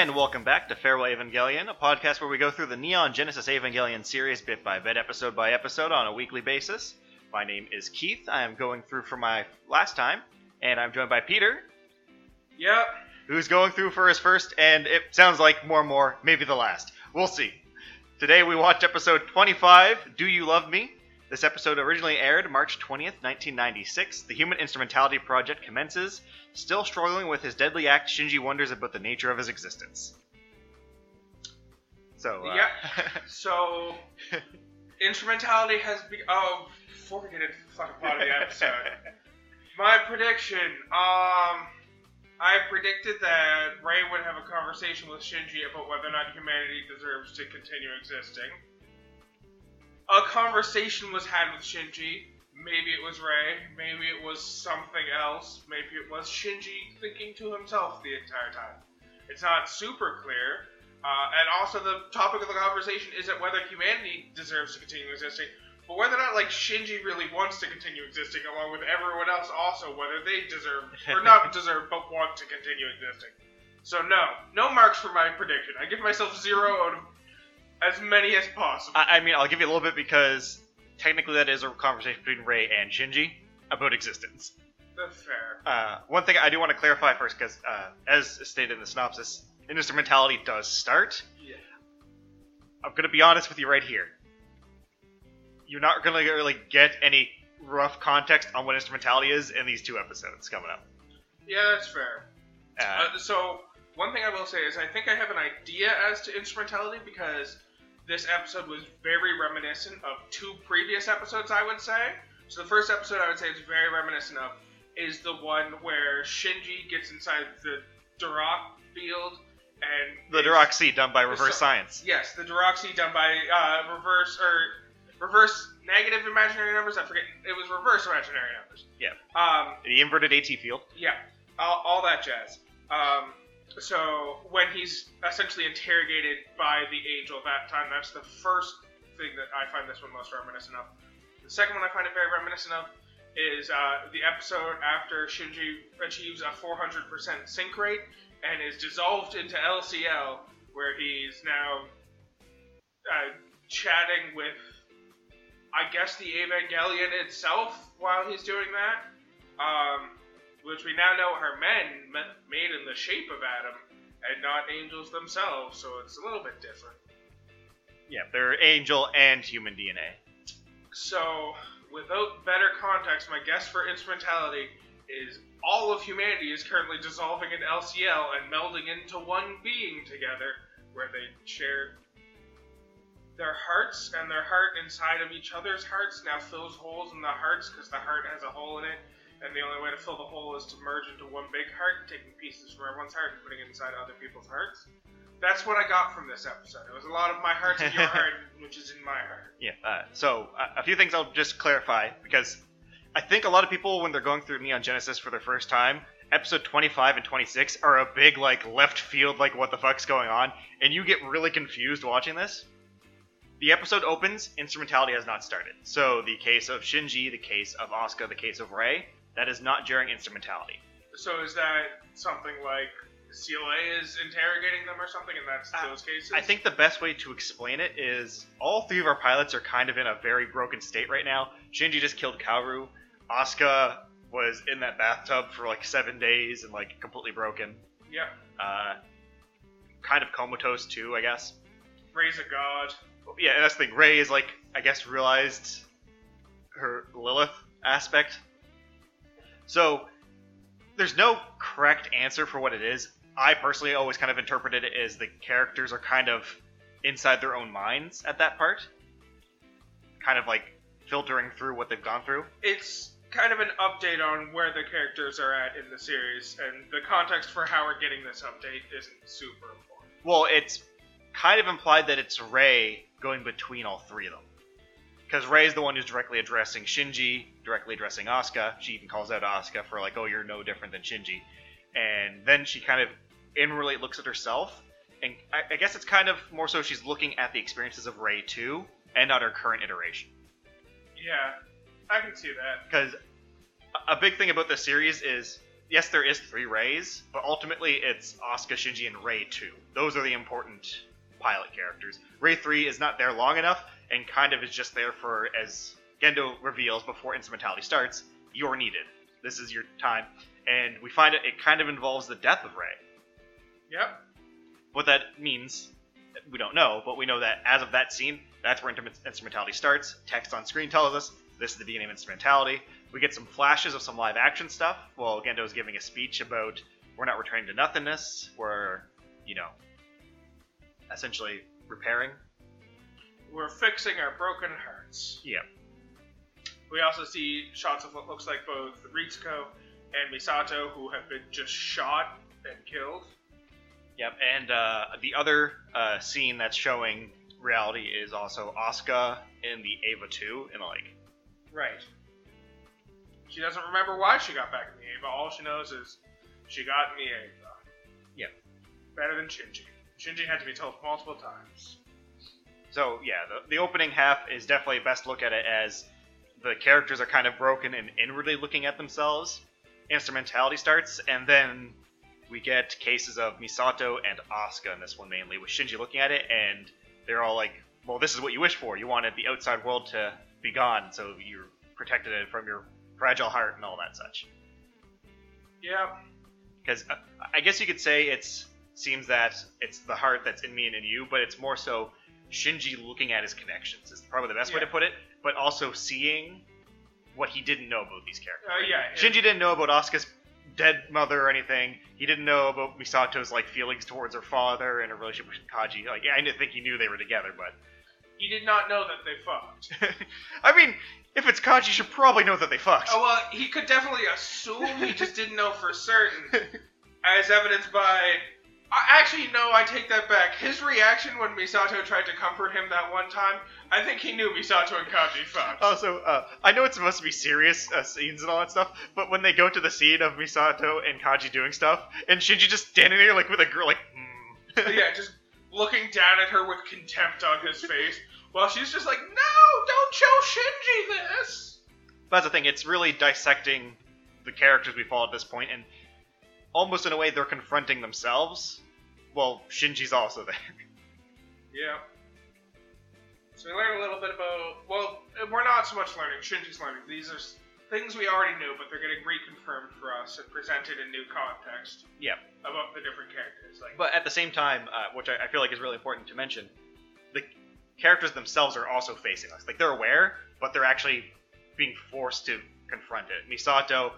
And welcome back to Farewell Evangelion, a podcast where we go through the Neon Genesis Evangelion series bit by bit, episode by episode on a weekly basis. My name is Keith. I am going through for my last time, and I'm joined by Peter, Yep. who's going through for his first, and it sounds like more and more, maybe the last. We'll see. Today we watch episode 25, Do You Love Me? This episode originally aired March 20th, 1996. The Human Instrumentality Project commences, still struggling with his deadly act, Shinji wonders about the nature of his existence. So, uh, Yeah. So, instrumentality has be. Oh, before we get into the fucking part of the episode, my prediction. Um, I predicted that Rei would have a conversation with Shinji about whether or not humanity deserves to continue existing. A conversation was had with Shinji. Maybe it was Rei. Maybe it was something else. Maybe it was Shinji thinking to himself the entire time. It's not super clear. Uh, and also, the topic of the conversation isn't whether humanity deserves to continue existing, but whether or not like Shinji really wants to continue existing, along with everyone else, also whether they deserve or not deserve, but want to continue existing. So no, no marks for my prediction. I give myself zero out of as many as possible. I, I mean, I'll give you a little bit because technically that is a conversation between Rei and Shinji about existence. That's fair. Uh, one thing I do want to clarify first, because uh, as stated in the synopsis, instrumentality does start. Yeah. I'm gonna be honest with you right here. You're not gonna really get any rough context on what instrumentality is in these two episodes coming up. Yeah, that's fair. Uh, Uh, so one thing I will say is I think I have an idea as to instrumentality because this episode was very reminiscent of two previous episodes. I would say. So the first episode I would say is very reminiscent of is the one where Shinji gets inside the Dirac field and the Dirac Sea done by Reverse so- Science. Yes, the Dirac Sea done by uh, reverse or reverse negative imaginary numbers. I forget. It was reverse imaginary numbers. Yeah. Um, The inverted AT field. yeah, all, all that jazz. Um, so when he's essentially interrogated by the angel that time, that's the first thing that I find this one most reminiscent of. The second one I find it very reminiscent of is uh, the episode after Shinji achieves a 400% sync rate and is dissolved into LCL, where he's now uh, chatting with, I guess, the Evangelion itself while he's doing that. Um, which we now know are men made in the shape of Adam and not angels themselves, so it's a little bit different. Yeah, they're angel and human DNA. So, without better context, my guess for instrumentality is all of humanity is currently dissolving in LCL and melding into one being together, where they share their hearts, and their heart inside of each other's hearts now fills holes in the hearts because the heart has a hole in it. And the only way to fill the hole is to merge into one big heart, taking pieces from everyone's heart and putting it inside other people's hearts. That's what I got from this episode. It was a lot of my heart's in your heart, which is in my heart. Yeah. Uh, so uh, a few things I'll just clarify because I think a lot of people when they're going through Neon Genesis for their first time, episode 25 and 26 are a big like left field like what the fuck's going on, and you get really confused watching this. The episode opens, instrumentality has not started. So the case of Shinji, the case of Asuka, the case of Rei, that is not during instrumentality. So is that something like SEELE is interrogating them or something, and that's Uh, those cases? I think the best way to explain it is all three of our pilots are kind of in a very broken state right now. Shinji just killed Kaoru. Asuka was in that bathtub for like seven days and like completely broken. Yeah, Uh, kind of comatose too, I guess. raise a god. Yeah, and that's the thing. Rei is like, I guess, realized her Lilith aspect. So there's no correct answer for what it is. I personally always kind of interpreted it as the characters are kind of inside their own minds at that part, kind of like filtering through what they've gone through. It's kind of an update on where the characters are at in the series, and the context for how we're getting this update isn't super important. Well, it's kind of implied that it's Rei going between all three of them. Because Rei's the one who's directly addressing Shinji, directly addressing Asuka. She even calls out Asuka for like, "Oh, you're no different than Shinji," and then she kind of inwardly looks at herself, and I, I guess it's kind of more so she's looking at the experiences of Rei too, and not her current iteration. Yeah, I can see that. Because a big thing about this series is yes, there is three Reis, but ultimately it's Asuka, Shinji, and Rei two. Those are the important pilot characters. Rei three is not there long enough, and kind of is just there for as Gendo reveals before instrumentality starts. You're needed. This is your time, and we find it. It kind of involves the death of Rei. Yep. What that means, we don't know, but we know that as of that scene, that's where instrumentality starts. Text on screen tells us this is the beginning of instrumentality. We get some flashes of some live action stuff while Gendo is giving a speech about we're not returning to nothingness, we're, you know, essentially repairing. We're fixing our broken hearts. Yep. We also see shots of what looks like both Ritsuko and Misato, who have been just shot and killed. Yep, and uh, the other uh, scene that's showing reality is also Asuka in the Eva 2, and like, Right. She doesn't remember why she got back in the Eva. All she knows is she got in the Eva. Yep. Better than Shinji. Shinji had to be told multiple times. So yeah, the, the opening half is definitely best look at it as the characters are kind of broken and inwardly looking at themselves. Instrumentality starts, and then we get cases of Misato and Asuka in this one mainly, with Shinji looking at it, and they're all like, "Well, this is what you wish for. You wanted the outside world to be gone, so you're protected it from your fragile heart and all that such." Yeah. because uh, I guess you could say it's seems that it's the heart that's in me and in you, but it's more so Shinji looking at his connections is probably the best way Yeah. to put it, but also seeing what he didn't know about these characters. Uh, yeah. Shinji didn't know about Asuka's dead mother or anything. He didn't know about Misato's like feelings towards her father and her relationship with Kaji. Like I didn't think he knew they were together, but He did not know that they fucked. I mean, if it's Kaji, you should probably know that they fucked. Oh well, he could definitely assume. He just didn't know for certain, as evidenced by. I- Actually, no, I take that back. His reaction when Misato tried to comfort him that one time, I think he knew Misato and Kaji fucked. Also, uh, I know it's supposed to be serious uh, scenes and all that stuff, but when they go to the scene of Misato and Kaji doing stuff, and Shinji just standing there like with a girl, like, mm. yeah, just looking down at her with contempt on his face, while she's just like, "No, don't show Shinji this." But that's the thing; it's really dissecting the characters we follow at this point, and almost in a way they're confronting themselves. Well, Shinji's also there. Yeah. So we learn a little bit about. Well, we're not so much learning. Shinji's learning. These are things we already knew, but they're getting reconfirmed for us and presented in new context Yeah. about the different characters. Like, But at the same time, uh, which I, I feel like is really important to mention, the characters themselves are also facing us. Like they're aware, but they're actually being forced to confront it. Misato,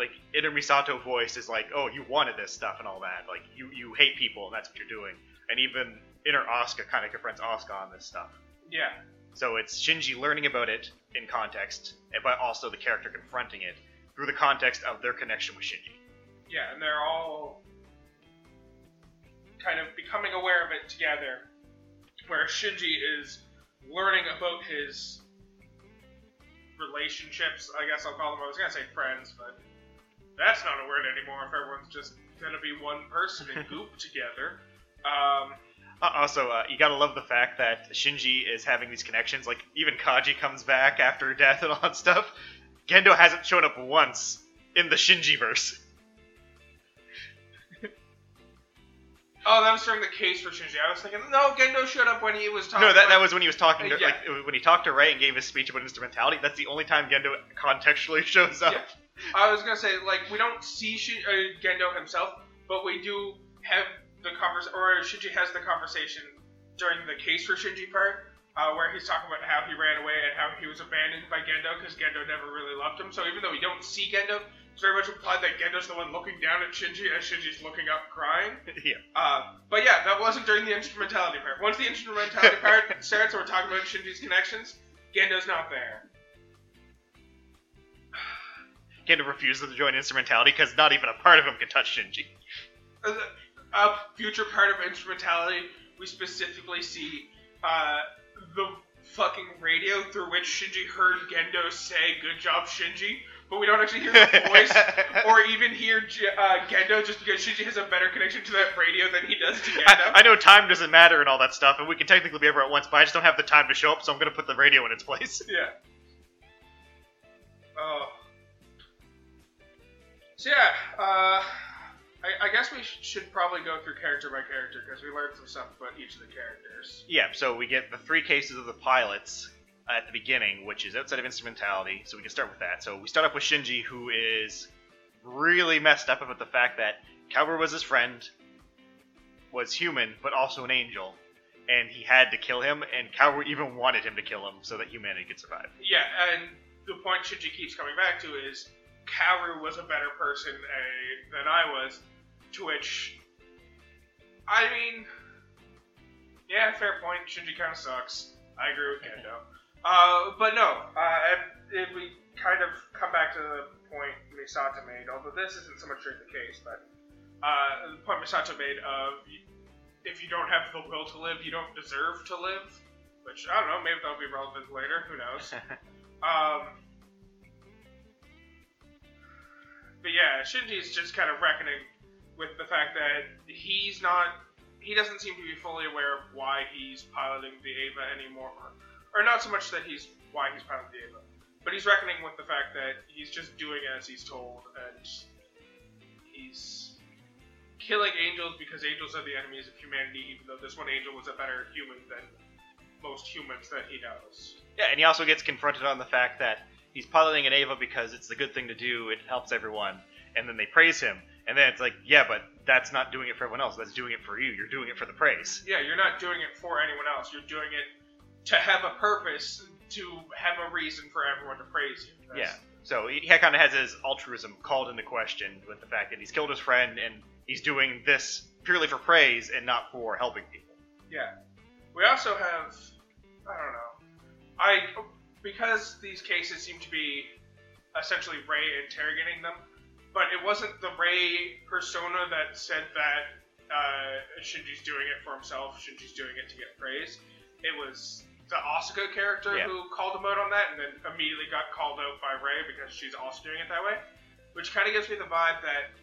like inner Misato voice is like, "Oh, you wanted this stuff and all that. Like you you hate people and that's what you're doing." And even inner Asuka kind of confronts Asuka on this stuff. yeah, So it's Shinji learning about it in context, but also the character confronting it through the context of their connection with Shinji. yeah, and they're all kind of becoming aware of it together. Where Shinji is learning about his relationships. I guess I'll call them. I was gonna say friends, but that's not a word anymore. If everyone's just gonna be one person and goop together. Um, Uh, Also, uh, you gotta love the fact that Shinji is having these connections. Like, even Kaji comes back after death and all that stuff. Gendo hasn't shown up once in the Shinji verse. oh, that was during the case for Shinji. I was thinking, no, Gendo showed up when he was talking. No, that, that was when he was talking to, Uh, yeah. like, when he talked to Ray and gave his speech about instrumentality. That's the only time Gendo contextually shows up. Yeah. I was gonna say, like, we don't see uh, Gendo himself, but we do have the convers, or Shinji has the conversation during the case for Shinji part, uh, where he's talking about how he ran away and how he was abandoned by Gendo because Gendo never really loved him. So even though we don't see Gendo, it's very much implied that Gendo's the one looking down at Shinji as Shinji's looking up crying. yeah. Uh, but yeah, that wasn't during the instrumentality part. Once the instrumentality part starts, and we're talking about Shinji's connections, Gendo's not there. Gendo refuses to join instrumentality because not even a part of him can touch Shinji. a future part of instrumentality, we specifically see uh, the fucking radio through which Shinji heard Gendo say "Good job, Shinji," but we don't actually hear the voice or even hear uh, Gendo just because Shinji has a better connection to that radio than he does to Gendo. I, I know time doesn't matter and all that stuff, and we can technically be ever at once, but I just don't have the time to show up, so I'm gonna put the radio in its place. yeah. Oh, So yeah, uh, I, I guess we sh- should probably go through character by character because we learned some stuff about each of the characters. Yeah, so we get the three cases of the pilots at the beginning, which is outside of instrumentality. So we can start with that. So we start off with Shinji, who is really messed up about the fact that Kaoru was his friend, was human, but also an angel, and he had to kill him, and Kaoru even wanted him to kill him so that humanity could survive. Yeah, and the point Shinji keeps coming back to is Kaoru was a better person uh, than I was, to which, I mean, yeah, fair point. Shinji kind of sucks. I agree with Gendo. Uh, but no, uh, and if we kind of come back to the point Misato made, although this isn't so much the case, but uh, the point Misato made of if you don't have the will to live, you don't deserve to live. Which I don't know, maybe that'll be relevant later. Who knows? um, but yeah, Shinji's just kind of reckoning with the fact that he's not. He doesn't seem to be fully aware of why he's piloting the Eva anymore, or not so much that he's why he's piloting the Eva, but he's reckoning with the fact that he's just doing as he's told, and he's killing angels because angels are the enemies of humanity, even though this one angel was a better human than most humans that he knows. Yeah, and he also gets confronted on the fact that he's piloting an Eva because it's the good thing to do, it helps everyone, and then they praise him. And then it's like, yeah, but that's not doing it for everyone else. That's doing it for you. You're doing it for the praise. Yeah, you're not doing it for anyone else. You're doing it to have a purpose, to have a reason for everyone to praise you. That's, Yeah. So he, he kind of has his altruism called into question with the fact that he's killed his friend and he's doing this purely for praise and not for helping people. Yeah. We also have, I don't know, I because these cases seem to be essentially Rei interrogating them, but it wasn't the Rei persona that said that uh, Shinji's doing it for himself, Shinji's doing it to get praise. It was the Asuka character Yeah. who called him out on that, and then immediately got called out by Rei because she's also doing it that way, which kind of gives me the vibe that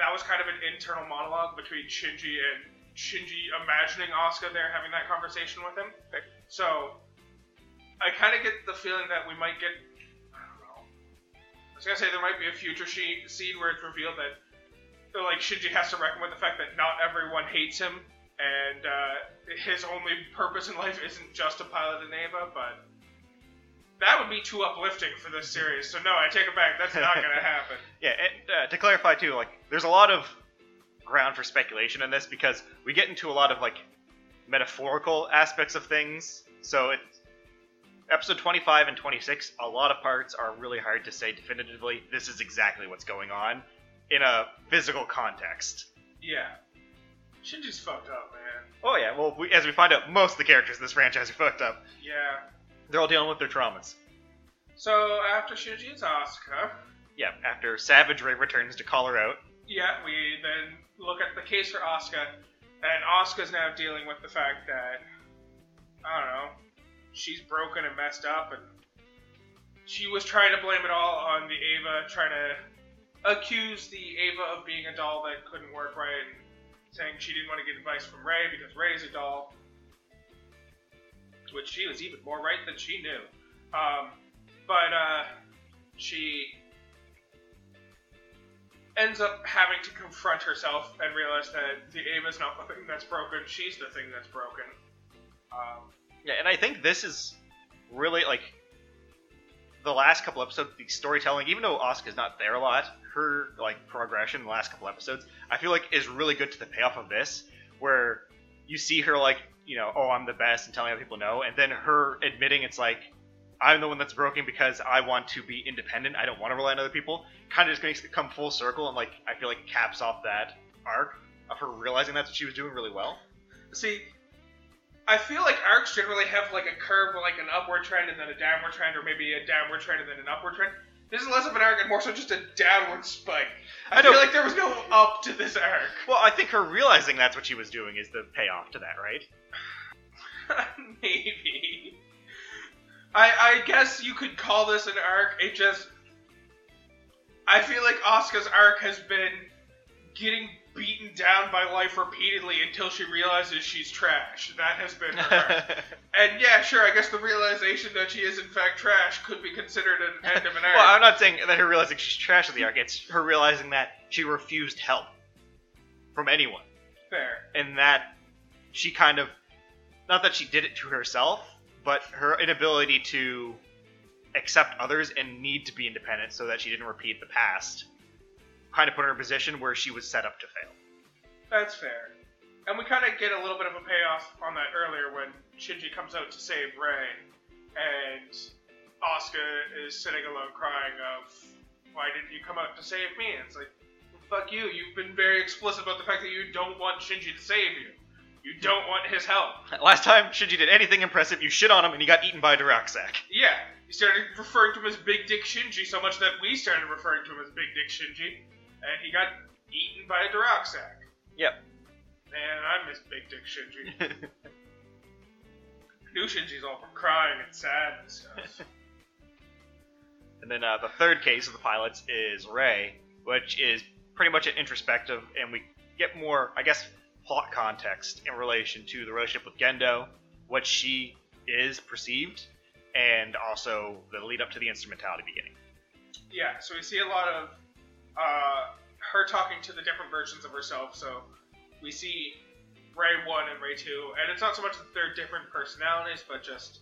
that was kind of an internal monologue between Shinji and Shinji imagining Asuka there having that conversation with him. So I kind of get the feeling that we might get. I don't know. I was gonna say there might be a future she- scene where it's revealed that, like Shinji has to reckon with the fact that not everyone hates him, and uh, his only purpose in life isn't just to pilot an Eva, but. That would be too uplifting for this series, so no, I take it back. That's not gonna happen. Yeah, and uh, to clarify too, like there's a lot of ground for speculation in this because we get into a lot of like metaphorical aspects of things. So it episode 25 and 26, a lot of parts are really hard to say definitively. This is exactly what's going on in a physical context. Yeah. Shinji's fucked up, man. Oh yeah, well we, as we find out, most of the characters in this franchise are fucked up. Yeah. They're all dealing with their traumas. So after Shinji is Asuka, Yeah, after Savage Rei returns to call her out. yeah, we then look at the case for Asuka, and Asuka's now dealing with the fact that I don't know, she's broken and messed up, and she was trying to blame it all on the Eva, trying to accuse the Eva of being a doll that couldn't work right, and saying she didn't want to get advice from Rei because Rei's a doll, which she was even more right than she knew. Um, but uh, she ends up having to confront herself and realize that the Eva's not the thing that's broken, she's the thing that's broken. Um, Yeah, and I think this is really like the last couple episodes, the storytelling, even though Asuka's not there a lot, her like progression in the last couple episodes, I feel like is really good to the payoff of this, where you see her like, you know, oh I'm the best and telling other people no, and then her admitting it's like I'm the one that's broken because I want to be independent. I don't want to rely on other people. Kind of just makes it come full circle and like I feel like caps off that arc of her realizing that's what she was doing really well. see, I feel like arcs generally have like a curve, like an upward trend and then a downward trend, or maybe a downward trend and then an upward trend. This is less of an arc and more so just a downward spike. I, I feel like there was no up to this arc. Well, I think her realizing that's what she was doing is the payoff to that, right? Maybe. I I guess you could call this an arc. It just I feel like Asuka's arc has been getting beaten down by life repeatedly until she realizes she's trash. That has been her. and yeah, sure, I guess the realization that she is in fact trash could be considered an end of an arc. well, I'm not saying that her realizing she's trash of the arc. It's her realizing that she refused help from anyone, Fair. and that she kind of, not that she did it to herself, but her inability to accept others and need to be independent so that she didn't repeat the past, kind of put her in a position where she was set up to fail. That's fair. And we kind of get a little bit of a payoff on that earlier when Shinji comes out to save Rei, and Asuka is sitting alone crying of, "Why didn't you come out to save me?" And it's like, "Fuck you! You've been very explicit about the fact that you don't want Shinji to save you. You don't want his help." Last time Shinji did anything impressive, you shit on him and he got eaten by a Dirac Sea. Yeah, you started referring to him as Big Dick Shinji so much that we started referring to him as Big Dick Shinji, and he got eaten by a Dirac Sea. Yep. Man, I miss Big Dick Shinji. New Shinji's all for crying and sad and stuff. And then uh, the third case of the pilots is Rei, which is pretty much an introspective, and we get more, I guess, plot context in relation to the relationship with Gendo, what she is perceived, and also the lead up to the instrumentality beginning. yeah, so we see a lot of uh, her talking to the different versions of herself. So we see Rei 1 and Rei 2, and it's not so much that they're different personalities, but just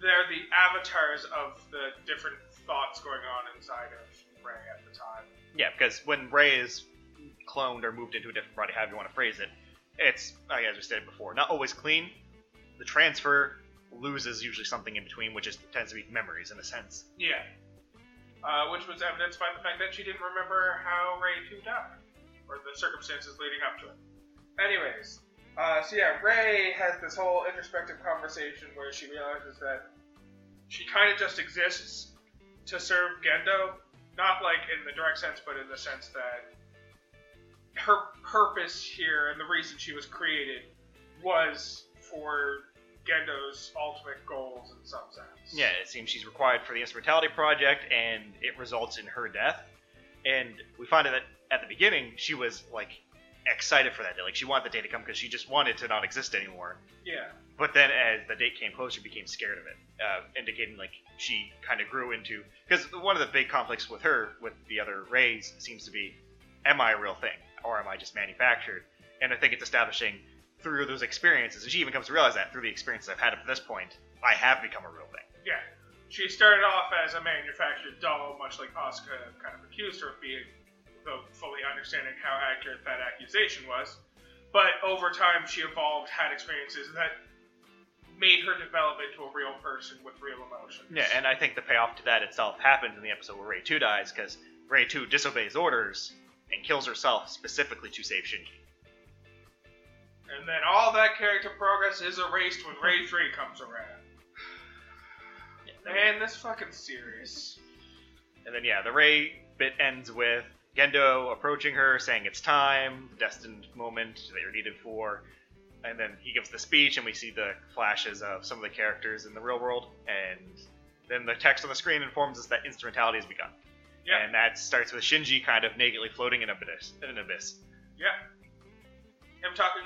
they're the avatars of the different thoughts going on inside of Rei at the time. Yeah, because when Rei is cloned or moved into a different body, however you want to phrase it, it's, like as we said before, not always clean. The transfer loses usually something in between, which is tends to be memories in a sense. Yeah. Uh, which was evidenced by the fact that she didn't remember how Rei 2 died, or the circumstances leading up to it. Anyways, uh, so yeah, Rei has this whole introspective conversation where she realizes that she kind of just exists to serve Gendo, not like in the direct sense, but in the sense that her purpose here and the reason she was created was for Gendo's ultimate goals in some sense. Yeah, it seems she's required for the instrumentality project, and it results in her death. And we find out that at the beginning, she was like excited for that day. Like she wanted the day to come because she just wanted to not exist anymore. Yeah. But then, as the date came closer, she became scared of it, uh, indicating like she kind of grew into. Because one of the big conflicts with her, with the other Reis, seems to be, am I a real thing, or am I just manufactured? And I think it's establishing through those experiences, and she even comes to realize that through the experiences I've had up to this point, I have become a real thing. Yeah. She started off as a manufactured doll, much like Asuka kind of accused her of being, without fully understanding how accurate that accusation was. But over time, she evolved, had experiences that made her develop into a real person with real emotions. Yeah, and I think the payoff to that itself happens in the episode where Rei 2 dies, because Rei 2 disobeys orders and kills herself specifically to save Shinji. And then all that character progress is erased when Rei 3 comes around. Man, this fucking serious. And then, yeah, the Rei bit ends with Gendo approaching her, saying it's time, the destined moment that you're needed for. And then he gives the speech, and we see the flashes of some of the characters in the real world. And then the text on the screen informs us that instrumentality has begun. Yeah. And that starts with Shinji kind of nakedly floating in an abyss. In an abyss. Yeah. Him talking,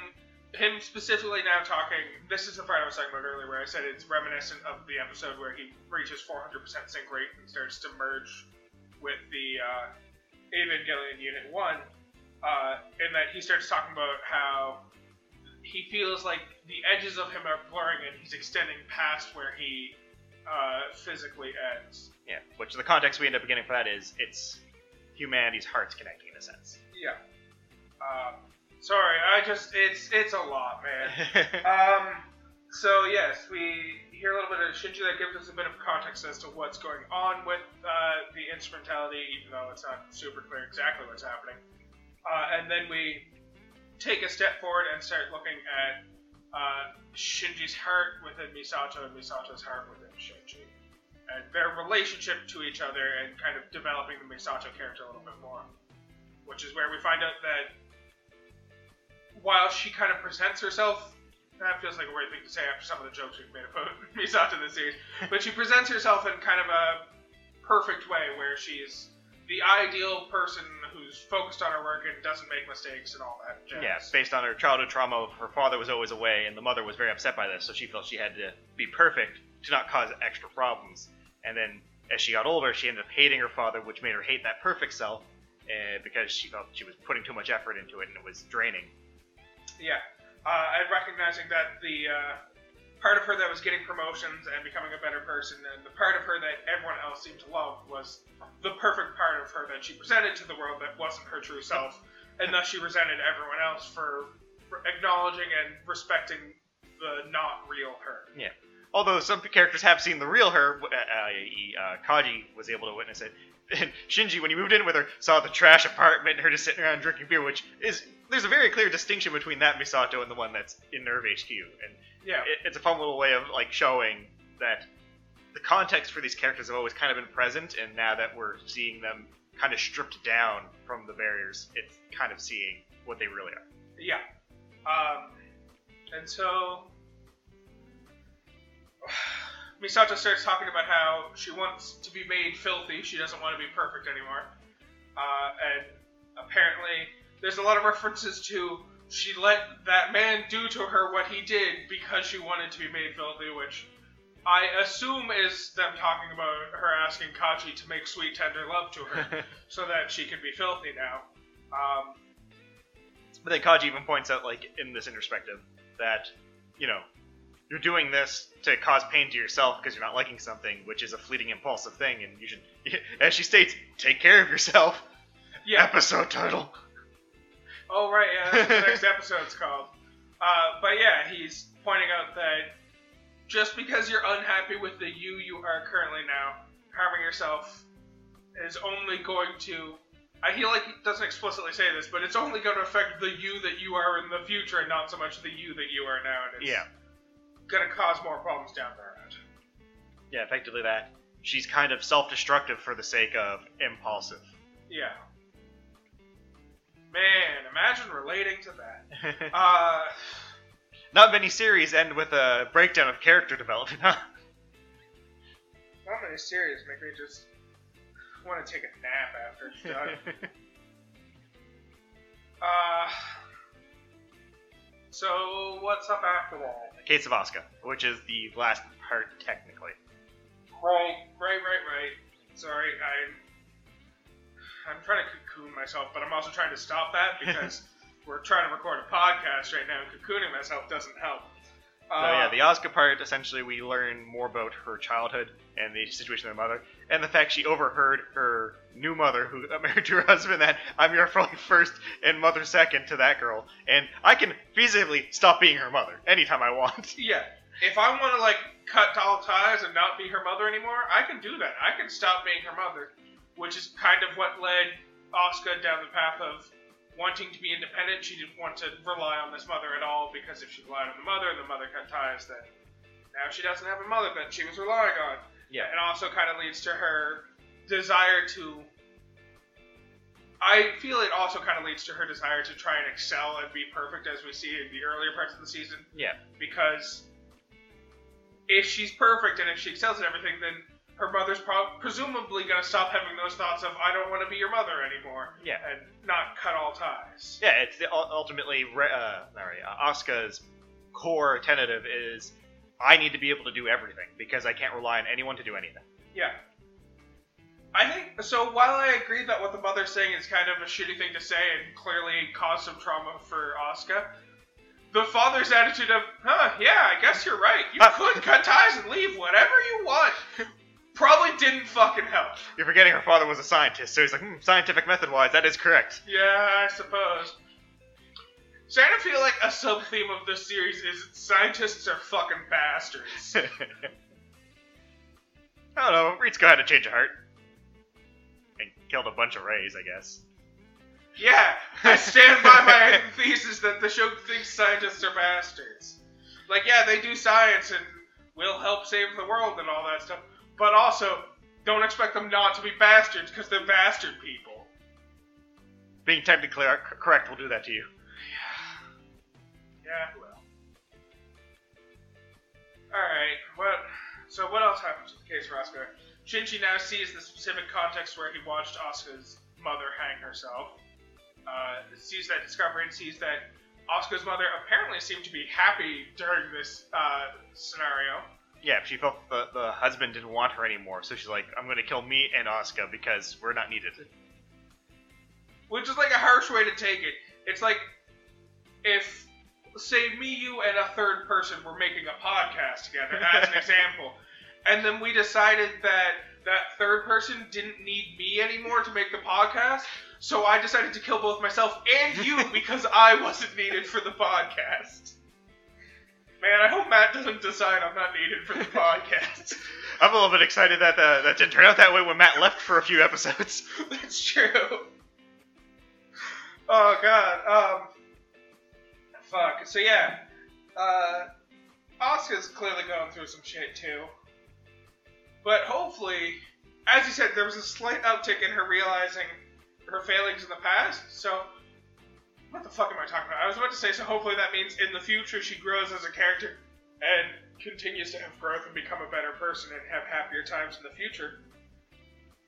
him specifically now talking. This is the part I was talking about earlier, where I said it's reminiscent of the episode where he reaches 400% sync rate and starts to merge with the uh, Evangelion Unit One. Uh, in that he starts talking about how he feels like the edges of him are blurring and he's extending past where he uh, physically ends. Yeah. Which the context we end up getting for that is it's humanity's hearts connecting in a sense. Yeah. Um, sorry, I just it's it's a lot, man. Um, so yes, we hear a little bit of Shinji that gives us a bit of context as to what's going on with uh, the instrumentality, even though it's not super clear exactly what's happening. Uh, and then we take a step forward and start looking at uh, Shinji's heart within Misato and Misato's heart within Shinji, and their relationship to each other, and kind of developing the Misato character a little bit more. Which is where we find out that while she kind of presents herself that feels like a weird thing to say after some of the jokes we've made about Misato in this series. But she presents herself in kind of a perfect way where she's the ideal person who's focused on her work and doesn't make mistakes and all that. Jazz. Yeah, based on her childhood trauma her father was always away, and the mother was very upset by this, so she felt she had to be perfect to not cause extra problems. And then, as she got older, she ended up hating her father, which made her hate that perfect self, uh, because she felt she was putting too much effort into it and it was draining. Yeah, uh, and recognizing that the uh, part of her that was getting promotions and becoming a better person, and the part of her that everyone else seemed to love was the perfect part of her that she presented to the world that wasn't her true self, and thus she resented everyone else for, acknowledging and respecting the not real her. Yeah. Although some characters have seen the real her, uh, i.e., uh, Kaji was able to witness it. And Shinji, when he moved in with her, saw the trash apartment and her just sitting around drinking beer, which is there's a very clear distinction between that Misato and the one that's in NERV HQ. And Yeah, it, it's a fun little way of like showing that the context for these characters have always kind of been present, and now that we're seeing them kind of stripped down from the barriers, it's kind of seeing what they really are. yeah. Um, and so Misato starts talking about how she wants to be made filthy. She doesn't want to be perfect anymore. Uh, and apparently, there's a lot of references to she let that man do to her what he did because she wanted to be made filthy, which I assume is them talking about her asking Kaji to make sweet, tender love to her so that she can be filthy now. Um, But then Kaji even points out, like, in this introspective, that, you know, you're doing this to cause pain to yourself because you're not liking something, which is a fleeting, impulsive thing, and you should, as she states, take care of yourself. yeah. Episode title. Oh right, yeah, that's what the next episode's called. Uh, but yeah, he's pointing out that just because you're unhappy with the you you are currently now, harming yourself is only going to. I feel like he doesn't explicitly say this, but it's only going to affect the you that you are in the future, and not so much the you that you are now. And it's Yeah. going to cause more problems down the road. Yeah, effectively that. She's kind of self destructive for the sake of impulsive. Yeah. Man, imagine relating to that. Uh, Not many series end with a breakdown of character development, huh? not many series make me just want to take a nap after it's done. Uh, so what's up after that? Case of Asuka, which is the last part technically. Right, right, right, right. Sorry, I. I'm trying to cocoon myself, but I'm also trying to stop that because we're trying to record a podcast right now, and cocooning myself doesn't help. So Uh, yeah, the Asuka part essentially we learn more about her childhood and the situation of her mother, and the fact she overheard her new mother, who married to her husband, that I'm your first and mother second to that girl, and I can feasibly stop being her mother anytime I want. Yeah. If I want to like cut all ties and not be her mother anymore, I can do that. I can stop being her mother, which is kind of what led Asuka down the path of wanting to be independent. She didn't want to rely on this mother at all because if she relied on the mother and the mother cut ties, then now she doesn't have a mother that she was relying on. Yeah. And also kind of leads to her desire to. I feel it also kind of leads to her desire to try and excel and be perfect as we see in the earlier parts of the season Yeah. because if she's perfect and if she excels at everything, then her mother's prob- presumably going to stop having those thoughts of "I don't want to be your mother anymore" Yeah. and not cut all ties. Yeah, it's the, ultimately uh, sorry, uh, Asuka's core tentative is I need to be able to do everything because I can't rely on anyone to do anything. Yeah. I think so. While I agree that what the mother's saying is kind of a shitty thing to say and clearly caused some trauma for Asuka, the father's attitude of, "Huh, yeah, I guess you're right. You Uh, could cut ties and leave whatever you want," probably didn't fucking help. You're forgetting her father was a scientist, so he's like, hmm, scientific method wise, that is correct. Yeah, I suppose. Starting to feel like a sub theme of this series is scientists are fucking bastards. I don't know. Ritsuko had a change of heart. And killed a bunch of Reis, I guess. yeah, I stand by my thesis that the show thinks scientists are bastards. Like, yeah, they do science and will help save the world and all that stuff, but also don't expect them not to be bastards because they're bastard people. Being technically correct will do that to you. Yeah, Yeah, well. Alright, what? So what else happens with the case for Asuka? Shinji now sees the specific context where he watched Asuka's mother hang herself. Uh, sees that discovery and sees that Asuka's mother apparently seemed to be happy during this uh, scenario. Yeah, she felt the, the husband didn't want her anymore, so she's like, I'm to kill me and Asuka because we're not needed. Which is like a harsh way to take it. It's like if, say, me, you, and a third person were making a podcast together, as an example, and then we decided that that third person didn't need me anymore to make the podcast, so I decided to kill both myself and you because I wasn't needed for the podcast. Man, I hope Matt doesn't decide I'm not needed for the podcast. I'm a little bit excited that uh, that didn't turn out that way when Matt left for a few episodes. That's true. Oh god. Um. Fuck. So yeah. Uh. Asuka's clearly going through some shit too. But hopefully, as you said, there was a slight uptick in her realizing her failings in the past. So, what the fuck am I talking about? I was about to say, so hopefully that means in the future she grows as a character and continues to have growth and become a better person and have happier times in the future.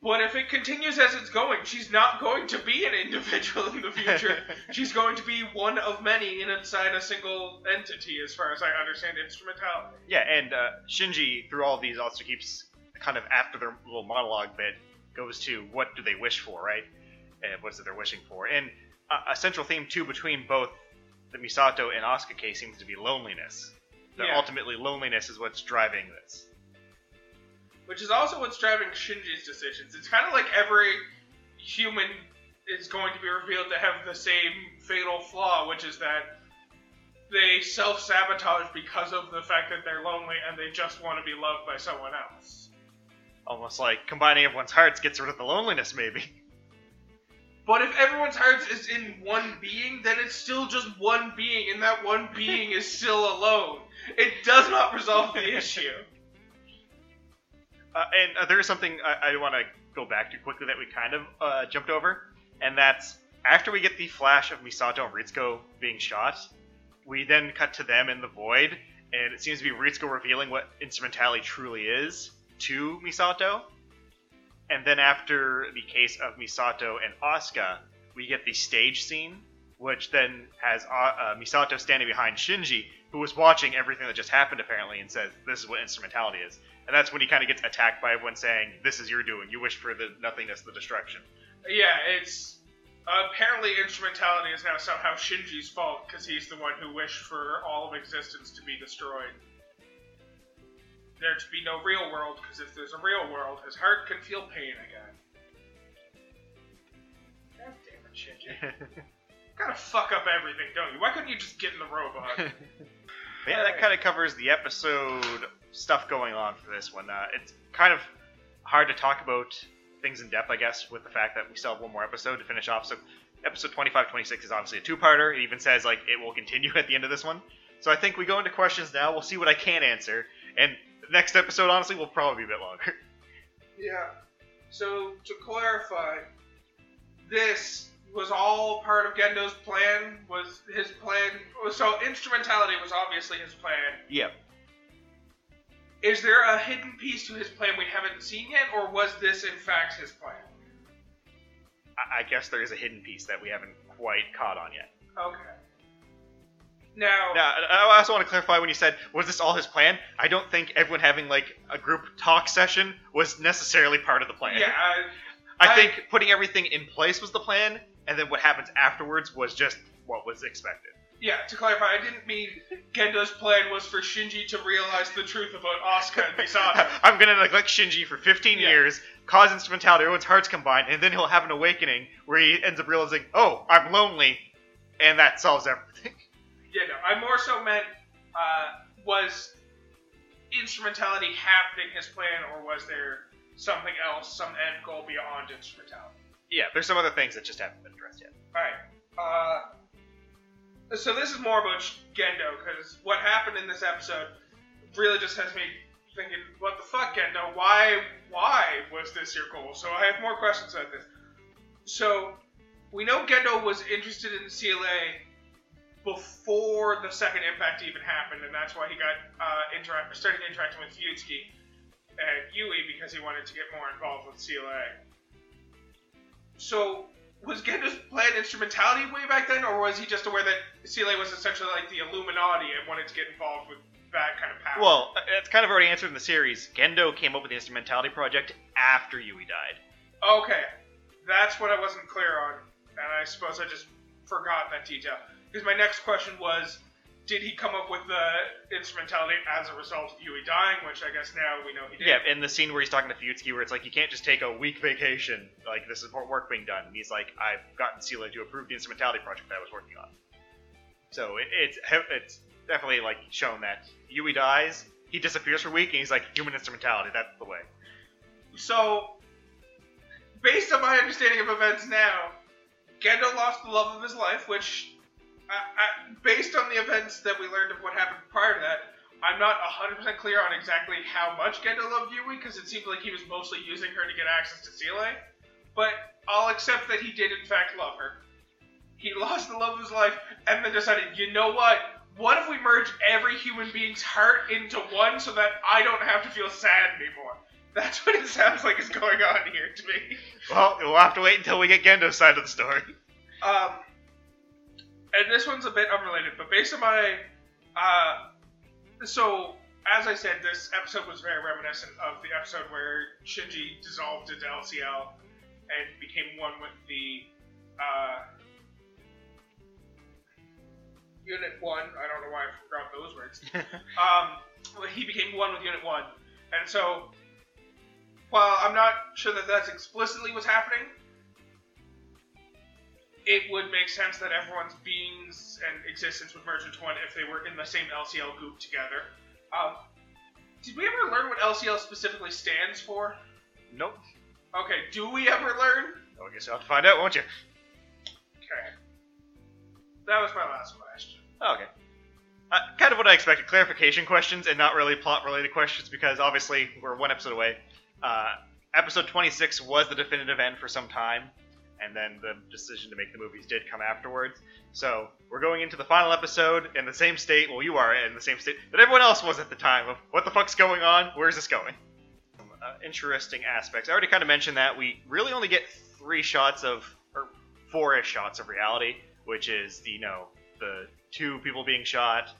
But if it continues as it's going, she's not going to be an individual in the future. she's going to be one of many inside a single entity, as far as I understand instrumentality. Yeah, and uh, Shinji, through all of these, also keeps kind of after their little monologue bit, goes to what do they wish for, right? And what's it they're wishing for. And a, a central theme, too, between both the Misato and Asuka case seems to be loneliness. That Yeah. ultimately loneliness is what's driving this. which is also what's driving Shinji's decisions. It's kind of like every human is going to be revealed to have the same fatal flaw, which is that they self sabotage because of the fact that they're lonely and they just want to be loved by someone else. Almost like combining everyone's hearts gets rid of the loneliness, maybe. But if everyone's hearts is in one being, then it's still just one being, and that one being is still alone. It does not resolve the issue. Uh, and uh, there is something I, I want to go back to quickly that we kind of uh, jumped over, and that's after we get the flash of Misato and Ritsuko being shot, we then cut to them in the void, and it seems to be Ritsuko revealing what instrumentality truly is to Misato. And then after the case of Misato and Asuka, we get the stage scene, which then has uh, uh, Misato standing behind Shinji, who was watching everything that just happened apparently, and says, "This is what instrumentality is." And that's when he kind of gets attacked by everyone saying, "This is your doing. You wish for the nothingness, the destruction." Yeah, it's apparently instrumentality is now somehow Shinji's fault because he's the one who wished for all of existence to be destroyed. There to be no real world because if there's a real world, his heart can feel pain again. God damn it, Shinji! Gotta fuck up everything, don't you? Why couldn't you just get in the robot? But yeah, that kind of covers the episode stuff going on for this one. Uh, it's kind of hard to talk about things in depth, I guess, with the fact that we still have one more episode to finish off. So, episode 25 26 is obviously a two parter. It even says, like, it will continue at the end of this one. So, I think we go into questions now. We'll see what I can answer. And the next episode, honestly, will probably be a bit longer. Yeah. So to clarify, this was all part of Gendo's plan. Was his plan? So instrumentality was obviously his plan. yep. Is there a hidden piece to his plan we haven't seen yet, or was this in fact his plan? I, I guess there is a hidden piece that we haven't quite caught on yet. Okay. Now, Now, I also want to clarify when you said, was this all his plan? I don't think everyone having, like, a group talk session was necessarily part of the plan. yeah, I, I, I- think putting everything in place was the plan, and then what happens afterwards was just what was expected. yeah. To clarify, I didn't mean Gendo's plan was for Shinji to realize the truth about Asuka and Misato. I'm gonna neglect Shinji for 15 Yeah. years, cause instrumentality, everyone's hearts combine, and then he'll have an awakening where he ends up realizing, oh, I'm lonely, and that solves everything. Yeah, no. I more so meant uh, was instrumentality happening his plan, or was there something else, some end goal beyond instrumentality? Yeah, there's some other things that just haven't been addressed yet. All right. Uh, so this is more about Gendo because what happened in this episode really just has me thinking, what the fuck, Gendo? Why, why was this your goal? So I have more questions about this. So we know Gendo was interested in SEELE before the second impact even happened, and that's why he got uh, interact started interacting with Fuyutsuki and Yui because he wanted to get more involved with SEELE. so was Gendo's plan instrumentality way back then, or was he just aware that SEELE was essentially like the Illuminati and wanted to get involved with that kind of power? Well, uh, it's kind of already answered in the series. Gendo came up with the instrumentality project after Yui died. Okay, that's what I wasn't clear on, and I suppose I just forgot that detail. Because my next question was, did he come up with the instrumentality as a result of Yui dying? Which I guess now we know he did. Yeah, in the scene where he's talking to Fuyutsuki, where it's like you can't just take a week vacation, like this is work being done. And he's like, I've gotten Seele to approve the instrumentality project that I was working on. So it, it's it's definitely like shown that Yui dies, he disappears for a week, and he's like human instrumentality. That's the way. So, based on my understanding of events now, Gendo lost the love of his life, which, I, I, based on the events that we learned of what happened prior to that, I'm not 100% clear on exactly how much Gendo loved Yui, because it seemed like he was mostly using her to get access to Seele. But I'll accept that he did, in fact, love her. He lost the love of his life, and then decided, you know what? What if we merge every human being's heart into one so that I don't have to feel sad anymore? That's what it sounds like is going on here to me. Well, we'll have to wait until we get Gendo's side of the story. Um, and this one's a bit unrelated, but based on my, uh, so as I said, this episode was very reminiscent of the episode where Shinji dissolved into LCL and became one with the uh, Unit One. I don't know why I forgot those words. um, he became one with Unit One, and so while I'm not sure that that's explicitly what's happening, it would make sense that everyone's beings and existence would merge into one if they were in the same LCL group together. Um, did we ever learn what LCL specifically stands for? Nope. Okay, do we ever learn? I guess you'll have to find out, won't you? Okay. That was my last question. Oh, okay. Uh, kind of what I expected. Clarification questions and not really plot related questions because obviously we're one episode away. Uh, episode 26 was the definitive end for some time, and then the decision to make the movies did come afterwards. So we're going into the final episode in the same state. Well, you are in the same state that everyone else was at the time. Of what the fuck's going on? Where's this going? Uh, interesting aspects. I already kind of mentioned that we really only get three shots of, or four-ish shots of reality, which is the you know the two people being shot,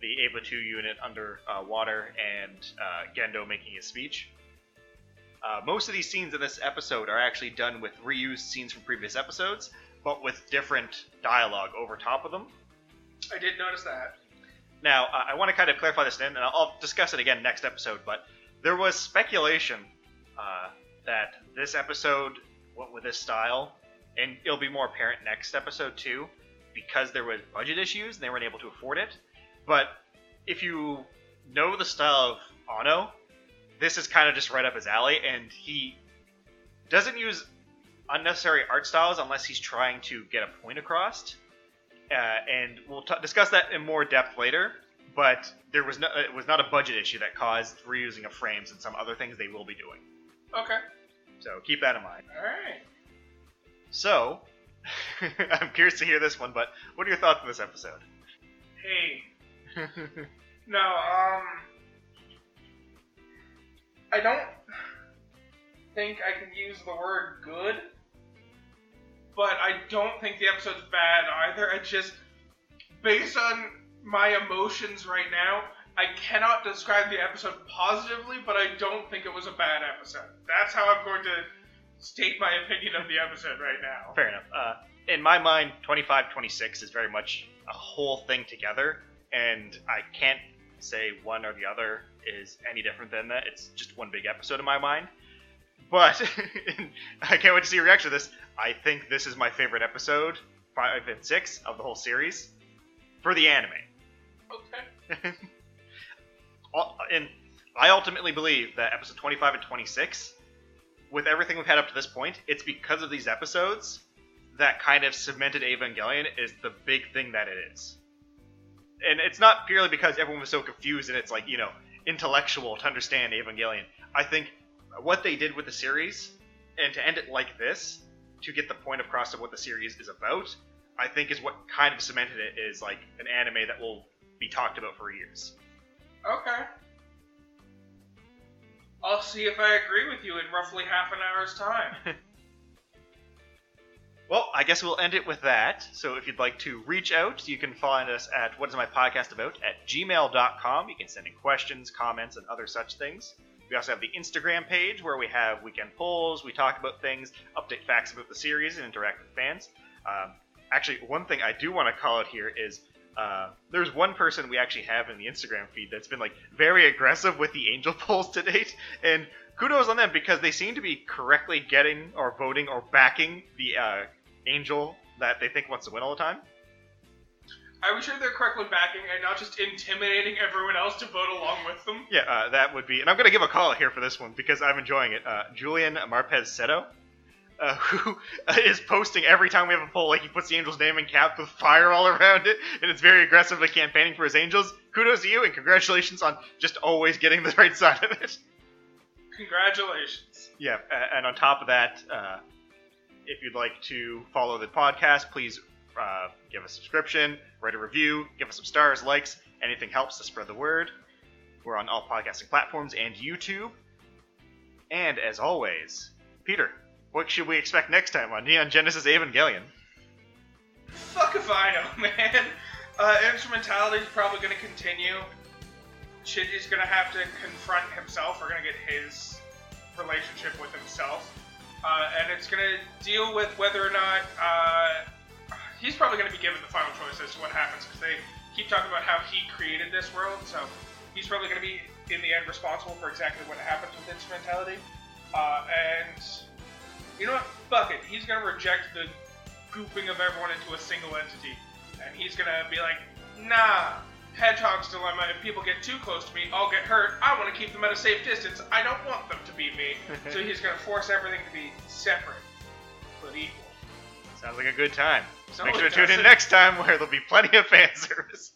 the Eva 2 unit under uh, water, and uh, Gendo making his speech. Uh, most of these scenes in this episode are actually done with reused scenes from previous episodes, but with different dialogue over top of them. I did notice that. Now, uh, I want to kind of clarify this, in, and I'll discuss it again next episode, but there was speculation uh, that this episode went with this style, and it'll be more apparent next episode too, because there was budget issues and they weren't able to afford it. But if you know the style of Anno, this is kind of just right up his alley, and he doesn't use unnecessary art styles unless he's trying to get a point across. Uh, and we'll t- discuss that in more depth later. But there was no, it was not a budget issue that caused reusing of frames and some other things they will be doing. Okay. So keep that in mind. All right. So, I'm curious to hear this one, but what are your thoughts on this episode? Hey. No, um. I don't think I can use the word good, but I don't think the episode's bad either. I just, based on my emotions right now, I cannot describe the episode positively, but I don't think it was a bad episode. That's how I'm going to state my opinion of the episode right now. Fair enough. Uh, in my mind, 25 26 is very much a whole thing together, and I can't say one or the other is any different than that. It's just one big episode in my mind. But I can't wait to see your reaction to this. I think this is my favorite episode, 5 and 6 of the whole series, for the anime. Okay. and I ultimately believe that episode 25 and 26, with everything we've had up to this point, it's because of these episodes that kind of cemented Evangelion is the big thing that it is. And it's not purely because everyone was so confused and it's like, you know, intellectual to understand Evangelion. I think what they did with the series, and to end it like this, to get the point across of what the series is about, I think is what kind of cemented it is like an anime that will be talked about for years. Okay. I'll see if I agree with you in roughly half an hour's time. Well, I guess we'll end it with that. So if you'd like to reach out, you can find us at what is my podcast about at gmail.com. You can send in questions, comments, and other such things. We also have the Instagram page where we have weekend polls, we talk about things, update facts about the series, and interact with fans. Um, actually, one thing I do want to call out here is uh, there's one person we actually have in the Instagram feed that's been like very aggressive with the angel polls to date, and kudos on them because they seem to be correctly getting or voting or backing the uh, angel that they think wants to win all the time. We sure they're correctly backing and not just intimidating everyone else to vote along with them? Yeah, uh, that would be, and I'm going to give a call here for this one because I'm enjoying it. Uh, Julian Marpez Seto, uh, who is posting every time we have a poll, like he puts the angel's name in caps with fire all around it, and it's very aggressively campaigning for his angels. Kudos to you, and congratulations on just always getting the right side of it. Congratulations. Yeah, and on top of that, uh, if you'd like to follow the podcast, please uh, give a subscription, write a review, give us some stars, likes. Anything helps to spread the word. We're on all podcasting platforms and YouTube. And as always, Peter, what should we expect next time on Neon Genesis Evangelion? Fuck if I know, man. Uh, instrumentality is probably going to continue. Shinji's going to have to confront himself. We're going to get his relationship with himself. Uh, and it's going to deal with whether or not uh, he's probably going to be given the final choice as to what happens because they keep talking about how he created this world. So he's probably going to be, in the end, responsible for exactly what happens with instrumentality. Uh, and you know what? Fuck it. He's going to reject the grouping of everyone into a single entity. And he's going to be like, nah, Hedgehog's dilemma. If people get too close to me, I'll get hurt. I want to keep them at a safe distance. I don't want them to beat me. so he's going to force everything to be separate but equal. Sounds like a good time. So Make sure to tune in next time where there'll be plenty of fan service.